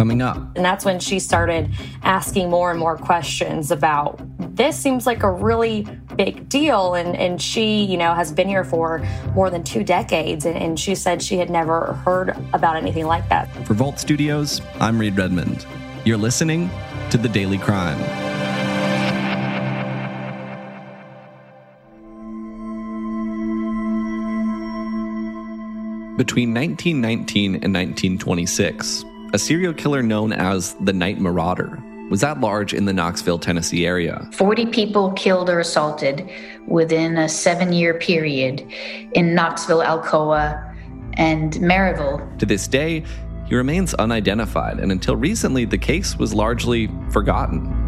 Coming up. And that's when she started asking more and more questions about this seems like a really big deal. And, and she, you know, has been here for more than two decades. And, and she said she had never heard about anything like that. For Vault Studios, I'm Reed Redmond. You're listening to The Daily Crime. Between 1919 and 1926, a serial killer known as the Night Marauder was at large in the Knoxville, Tennessee area. 40 people killed or assaulted within a seven year period in Knoxville, Alcoa, and Maryville. To this day, he remains unidentified, and until recently, the case was largely forgotten.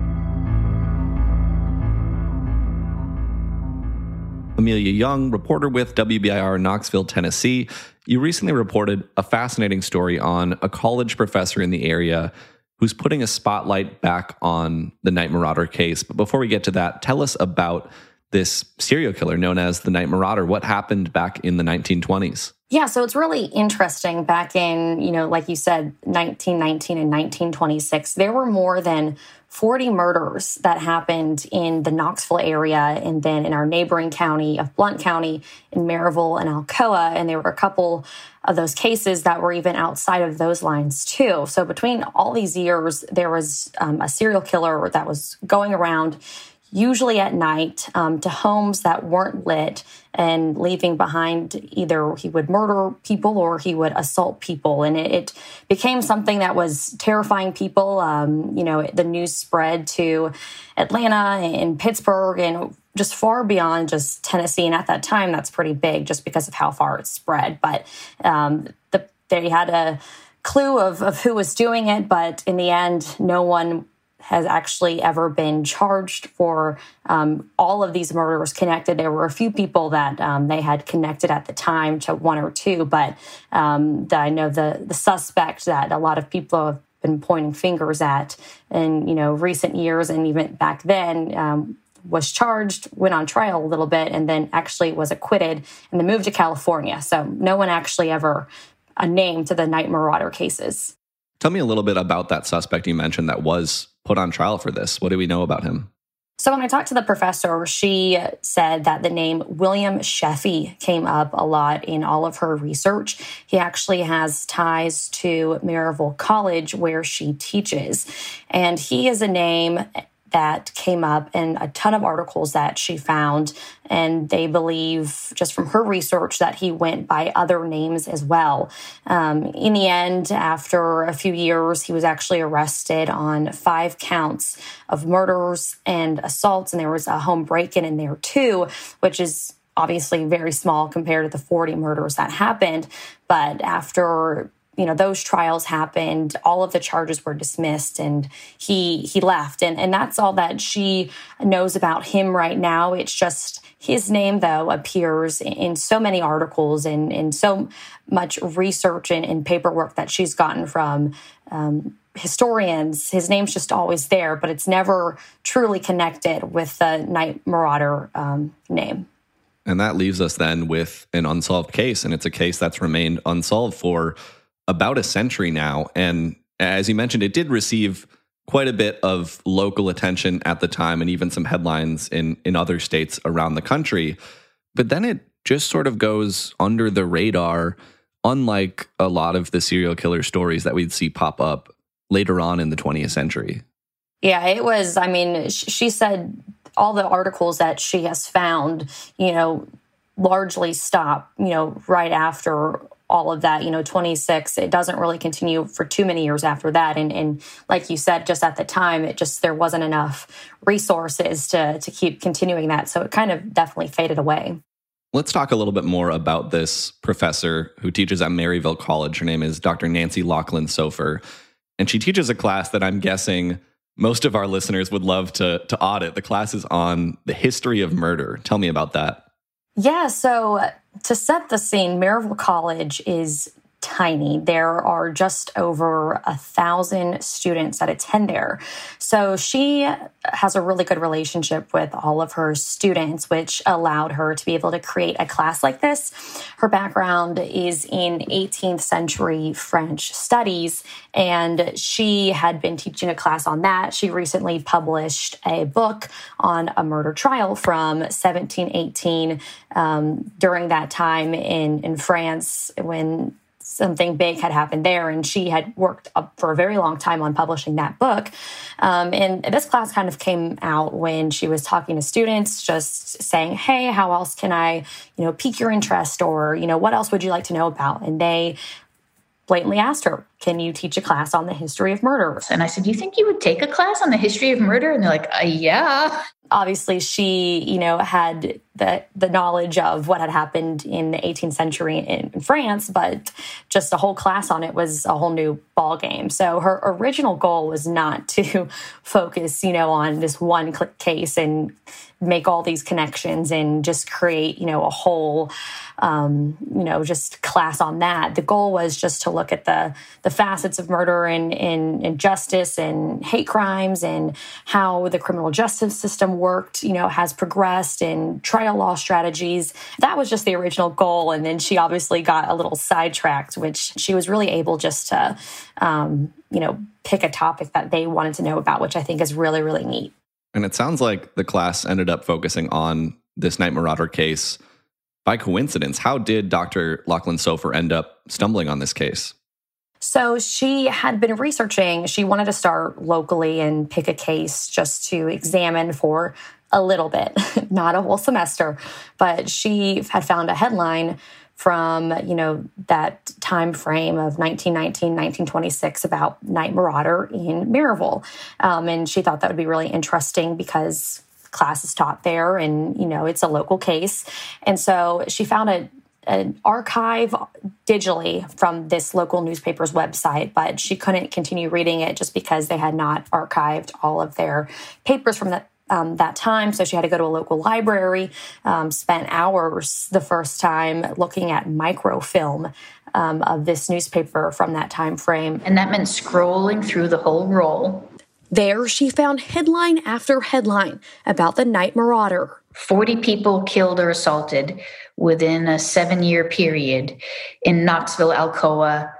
Amelia Young, reporter with WBIR Knoxville, Tennessee, you recently reported a fascinating story on a college professor in the area who's putting a spotlight back on the Night Marauder case. But before we get to that, tell us about this serial killer known as the Night Marauder. What happened back in the 1920s? Yeah, so it's really interesting. Back in, you know, like you said, 1919 and 1926, there were more than 40 murders that happened in the Knoxville area and then in our neighboring county of Blount County, in Maryville and Alcoa. And there were a couple of those cases that were even outside of those lines, too. So between all these years, there was um, a serial killer that was going around usually at night, um, to homes that weren't lit and leaving behind either he would murder people or he would assault people. And it, it became something that was terrifying people. Um, you know, the news spread to Atlanta and Pittsburgh and just far beyond just Tennessee. And at that time, that's pretty big just because of how far it spread. But um, the, they had a clue of, of who was doing it, but in the end, no one has actually ever been charged for um, all of these murders connected. There were a few people that um, they had connected at the time to one or two, but um, the, I know the the suspect that a lot of people have been pointing fingers at in you know recent years and even back then um, was charged, went on trial a little bit, and then actually was acquitted and then moved to California. So no one actually ever a name to the Night Marauder cases. Tell me a little bit about that suspect you mentioned that was put on trial for this. What do we know about him? So when I talked to the professor, she said that the name William Sheffey came up a lot in all of her research. He actually has ties to Maryville College where she teaches. And he is a name that came up in a ton of articles that she found. And they believe, just from her research, that he went by other names as well. Um, in the end, after a few years, he was actually arrested on five counts of murders and assaults. And there was a home break in in there too, which is obviously very small compared to the 40 murders that happened. But after you know those trials happened all of the charges were dismissed and he he left. And and that's all that she knows about him right now. It's just his name though appears in so many articles and in so much research and, and, paperwork that she's gotten from um, historians. His name's just always there but it's never truly connected with the night marauder um, name. And that leaves us then with an unsolved case and it's a case that's remained unsolved for about a century now. And as you mentioned, it did receive quite a bit of local attention at the time and even some headlines in, in other states around the country. But then it just sort of goes under the radar, unlike a lot of the serial killer stories that we'd see pop up later on in the 20th century. Yeah, it was. I mean, she said all the articles that she has found, you know, largely stop, you know, right after all of that, you know, 26, it doesn't really continue for too many years after that. And, and like you said, just at the time, it just, there wasn't enough resources to, to keep continuing that. So it kind of definitely faded away. Let's talk a little bit more about this professor who teaches at Maryville College. Her name is Dr. Nancy Locklin Sofer. And she teaches a class that I'm guessing most of our listeners would love to, to audit. The class is on the history of murder. Tell me about that. Yeah, so to set the scene, Maryville College is tiny. There are just over a thousand students that attend there. So she has a really good relationship with all of her students, which allowed her to be able to create a class like this. Her background is in 18th century French studies, and she had been teaching a class on that. She recently published a book on a murder trial from 1718 um, during that time in, in France when something big had happened there. And she had worked for a very long time on publishing that book. Um, and this class kind of came out when she was talking to students, just saying, Hey, how else can I, you know, pique your interest or, you know, what else would you like to know about? And they blatantly asked her, Can you teach a class on the history of murder? And I said, Do You think you would take a class on the history of murder? And they're like, uh, Yeah obviously she you know had the the knowledge of what had happened in the 18th century in, in, France but just a whole class on it was a whole new ball game so her original goal was not to focus you know on this one case and make all these connections and just create you know a whole um, you know just class on that. The goal was just to look at the the facets of murder and, and, and justice and hate crimes and how the criminal justice system worked you know has progressed and trial law strategies. That was just the original goal. And then she obviously got a little sidetracked which she was really able just to um, you know pick a topic that they wanted to know about which i think is really really neat and it sounds like the class ended up focusing on this night marauder case by coincidence. How did Dr. Locklin Sofer end up stumbling on this case? So she had been researching. She wanted to start locally and pick a case just to examine for a little bit, not a whole semester. But she had found a headline from you know that time frame of 1919 1926 about night marauder in maryville. Um, and she thought that would be really interesting because class is taught there and you know it's a local case. And so she found a an archive digitally from this local newspaper's website, but she couldn't continue reading it just because they had not archived all of their papers from that um, that time. So she had to go to a local library, um, spent hours the first time looking at microfilm um, of this newspaper from that time frame. And that meant scrolling through the whole roll. There, she found headline after headline about the night marauder. 40 people killed or assaulted within a seven year period in Knoxville, Alcoa,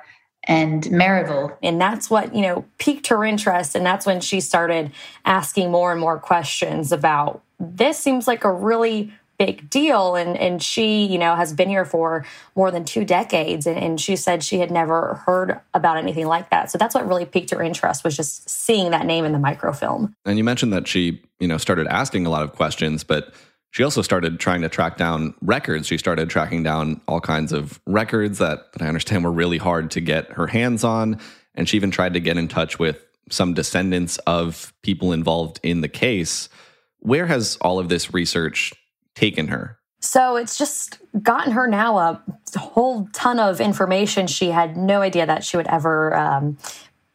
and Maryville. And that's what, you know, piqued her interest. And that's when she started asking more and more questions about this seems like a really big deal. And, and she, you know, has been here for more than two decades. And, and she said she had never heard about anything like that. So that's what really piqued her interest was just seeing that name in the microfilm. And you mentioned that she, you know, started asking a lot of questions, but she also started trying to track down records. She started tracking down all kinds of records that, that I understand were really hard to get her hands on. And she even tried to get in touch with some descendants of people involved in the case. Where has all of this research taken her? So it's just gotten her now a whole ton of information she had no idea that she would ever um,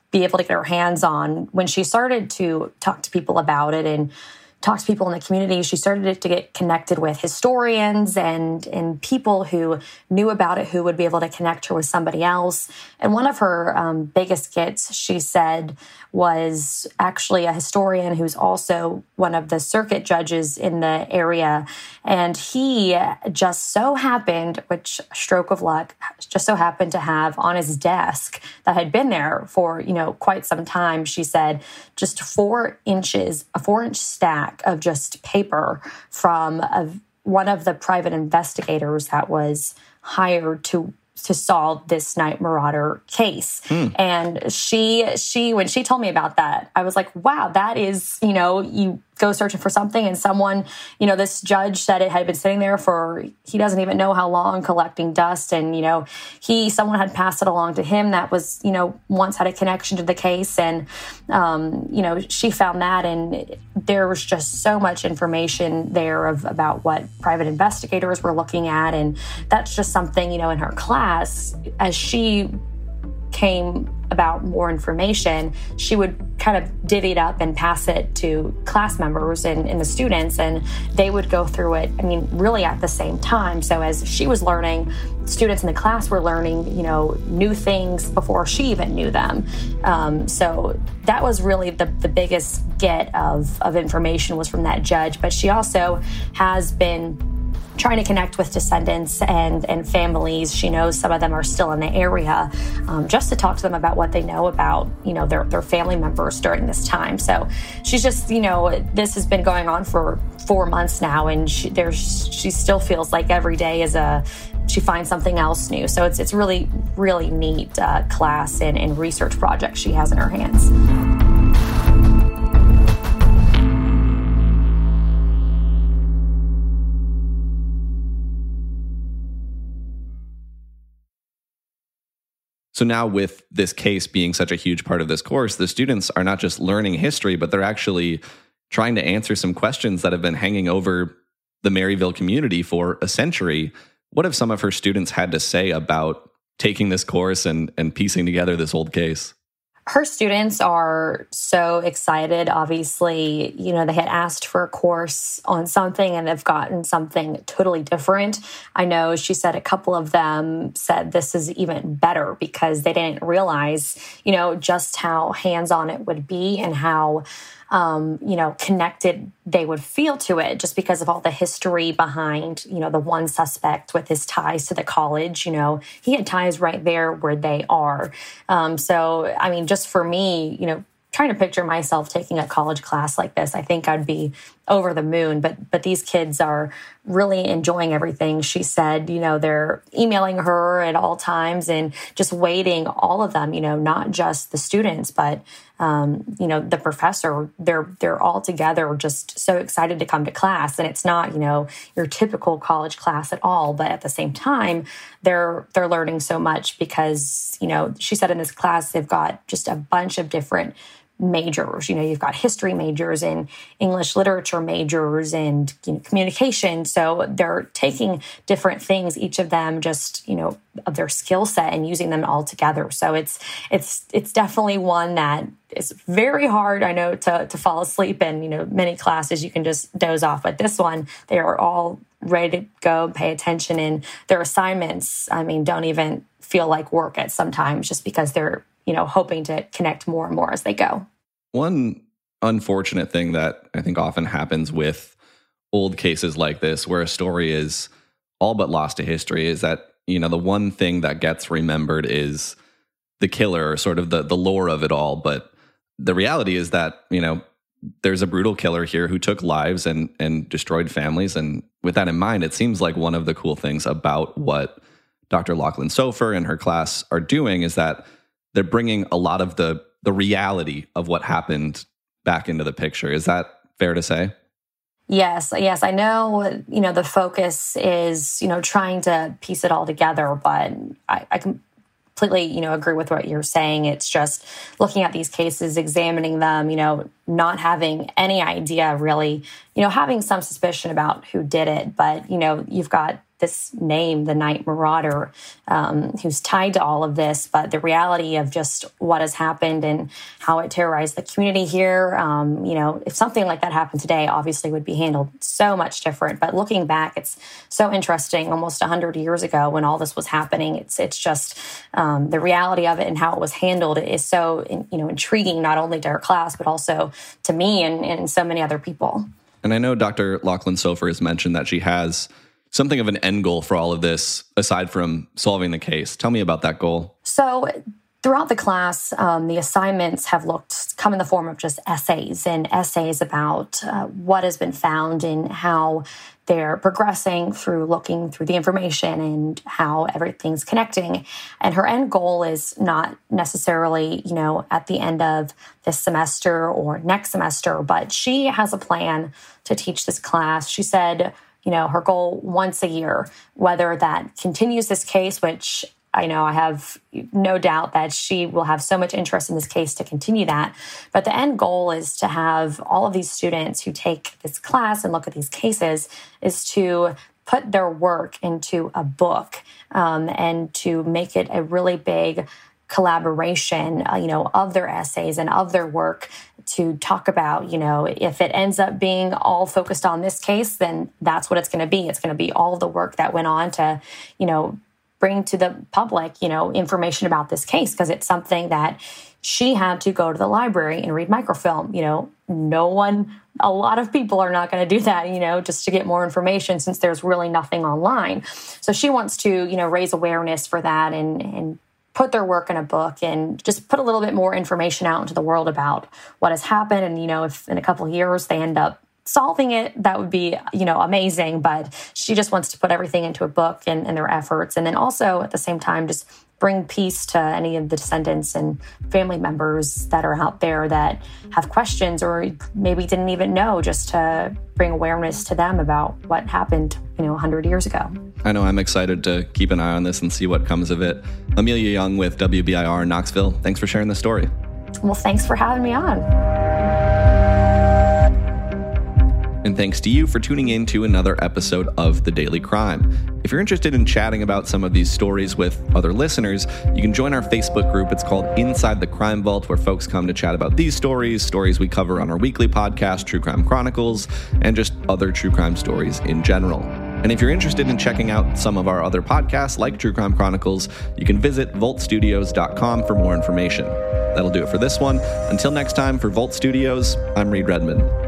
be able to get her hands on. When she started to talk to people about it and talk to people in the community. She started it to get connected with historians and, and people who knew about it who would be able to connect her with somebody else. And one of her um, biggest gets, she said, was actually a historian who's also one of the circuit judges in the area. And he just so happened, which stroke of luck, just so happened to have on his desk that had been there for, you know, quite some time. She said just four inches, a four inch stack of just paper from a, one of the private investigators that was hired to to solve this night marauder case. Mm. And she she when she told me about that, I was like, wow, that is, you know, you go searching for something and someone you know this judge said it had been sitting there for he doesn't even know how long collecting dust and you know he someone had passed it along to him that was you know once had a connection to the case and um, you know she found that and there was just so much information there of about what private investigators were looking at and that's just something you know in her class as she came about more information, she would kind of divvy it up and pass it to class members and, and, the students, and they would go through it, I mean, really at the same time. So as she was learning, students in the class were learning, you know, new things before she even knew them. Um, so that was really the, the biggest get of, of information was from that judge. But she also has been trying to connect with descendants and, and families. She knows some of them are still in the area, um, just to talk to them about what they know about, you know, their, their family members during this time. So she's just, you know, this has been going on for four months now, and she, there's she still feels like every day is a she finds something else new. So it's it's really really neat uh, class and, and research project she has in her hands. So now, with this case being such a huge part of this course, the students are not just learning history, but they're actually trying to answer some questions that have been hanging over the Maryville community for a century. What have some of her students had to say about taking this course and, and piecing together this old case? Her students are so excited. Obviously, you know, they had asked for a course on something and they've gotten something totally different. I know she said a couple of them said this is even better because they didn't realize, you know, just how hands on it would be and how um, you know, connected they would feel to it just because of all the history behind, you know, the one suspect with his ties to the college. You know, he had ties right there where they are. Um, so, I mean, just for me, you know, trying to picture myself taking a college class like this, I think I'd be over the moon. But but these kids are really enjoying everything. She said, you know, they're emailing her at all times and just waiting. All of them, you know, not just the students, but um, you know, the professor. They're they're all together, just so excited to come to class. And it's not, you know, your typical college class at all. But at the same time, they're they're learning so much because you know, she said in this class they've got just a bunch of different majors. You know, you've got history majors and English literature majors and you know, communication. So they're taking different things, each of them just, you know, of their skill set and using them all together. So it's it's it's definitely one that is very hard, I know, to to fall asleep in. You know, many classes you can just doze off, but this one, they are all ready to go, pay attention, and their assignments, I mean, don't even feel like work at sometimes just because they're you know, hoping to connect more and more as they go. One unfortunate thing that I think often happens with old cases like this, where a story is all but lost to history, is that, you know, the one thing that gets remembered is the killer, sort of the, the lore of it all. But the reality is that, you know, there's a brutal killer here who took lives and and destroyed families. And with that in mind, it seems like one of the cool things about what Dr. Locklin Sofer and her class are doing is that they're bringing a lot of the the reality of what happened back into the picture. Is that fair to say? Yes, yes, I know. You know, the focus is you know trying to piece it all together, but I, I completely you know agree with what you're saying. It's just looking at these cases, examining them. You know, not having any idea really. You know, having some suspicion about who did it, but you know, you've got this name, the Night Marauder, um, who's tied to all of this, but the reality of just what has happened and how it terrorized the community here. Um, you know, if something like that happened today, obviously would be handled so much different. But looking back, it's so interesting. Almost hundred years ago, when all this was happening, it's it's just um, the reality of it and how it was handled is so you know intriguing, not only to our class but also to me and, and so many other people. And I know Dr. Locklin Sofer has mentioned that she has something of an end goal for all of this aside from solving the case. Tell me about that goal. So, throughout the class, um, the assignments have looked come in the form of just essays and essays about uh, what has been found and how they're progressing through looking through the information and how everything's connecting. And her end goal is not necessarily, you know, at the end of this semester or next semester, but she has a plan to teach this class. She said you know, her goal once a year, whether that continues this case, which I know I have no doubt that she will have so much interest in this case to continue that. But the end goal is to have all of these students who take this class and look at these cases is to put their work into a book um, and to make it a really big collaboration, uh, you know, of their essays and of their work to talk about, you know, if it ends up being all focused on this case, then that's what it's going to be. It's going to be all the work that went on to, you know, bring to the public, you know, information about this case because it's something that she had to go to the library and read microfilm. You know, no one, a lot of people are not going to do that, you know, just to get more information since there's really nothing online. So she wants to, you know, raise awareness for that and, and put their work in a book and just put a little bit more information out into the world about what has happened. And, you know, if in a couple years they end up solving it, that would be, you know, amazing. But she just wants to put everything into a book and, and their efforts. And then also at the same time, just bring peace to any of the descendants and family members that are out there that have questions or maybe didn't even know just to bring awareness to them about what happened you know 100 years ago. I know i'm excited to keep an eye on this and see what comes of it. Amelia young with wbir in knoxville thanks for sharing the story. Well thanks for having me on and thanks to you for tuning in to another episode of The Daily Crime. If you're interested in chatting about some of these stories with other listeners, you can join our Facebook group. It's called Inside the Crime Vault, where folks come to chat about these stories, stories we cover on our weekly podcast, True Crime Chronicles, and just other true crime stories in general. And if you're interested in checking out some of our other podcasts like True Crime Chronicles, you can visit vaultstudios.com for more information. That'll do it for this one. Until next time, for Vault Studios, I'm Reed Redmond.